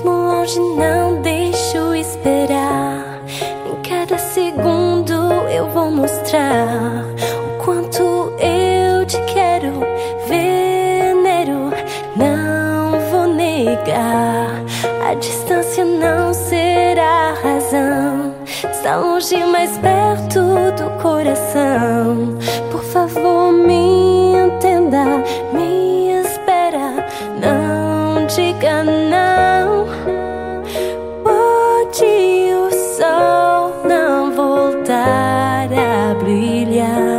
longe, não deixo esperar. Em cada segundo eu vou mostrar o quanto eu te quero. Venero, não vou negar. A distância não será razão. Está longe, mais perto do coração. Por favor, voltar a brilhar,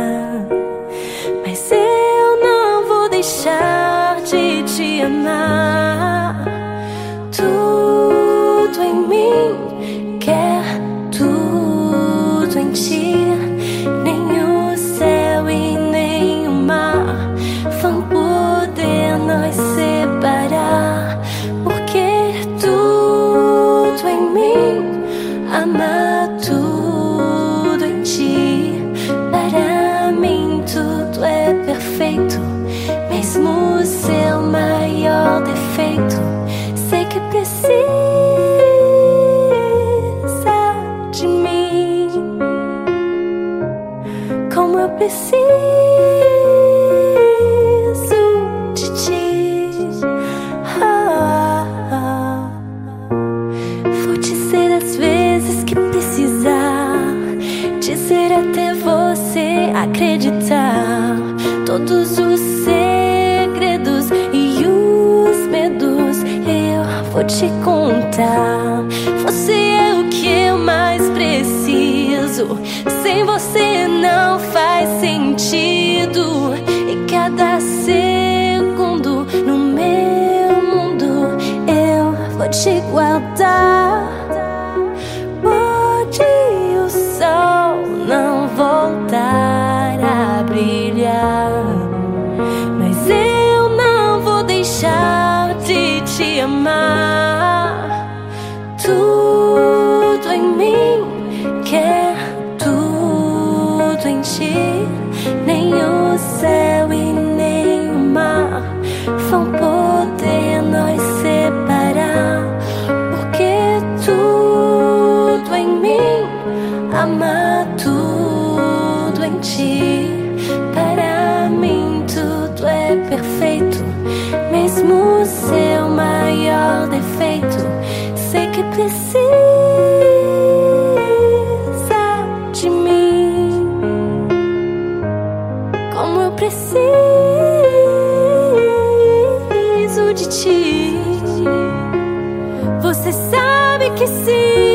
preciso de ti. Ah, ah. Vou dizer as vezes que precisar, dizer até você acreditar. Todos os segredos e os medos eu vou te contar. Você é o que eu mais preciso. Sem você não faz sentido. E cada segundo no meu mundo eu vou te guardar. Pode o sol não voltar a brilhar, mas eu não vou deixar de te amar. Para mim tudo é perfeito, mesmo seu maior defeito. Sei que precisa de mim, como eu preciso de ti. Você sabe que sim,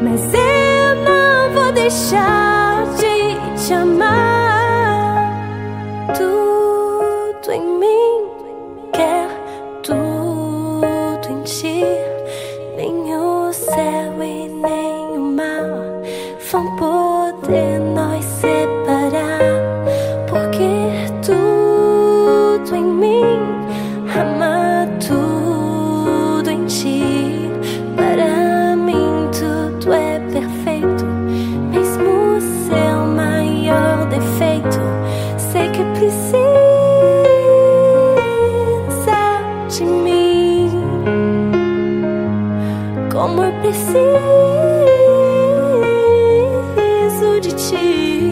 mas eu não vou deixar de te amar. Tudo em mim quer tudo em ti, nem o céu e nem o mar vão poder nos separar, eu preciso de ti.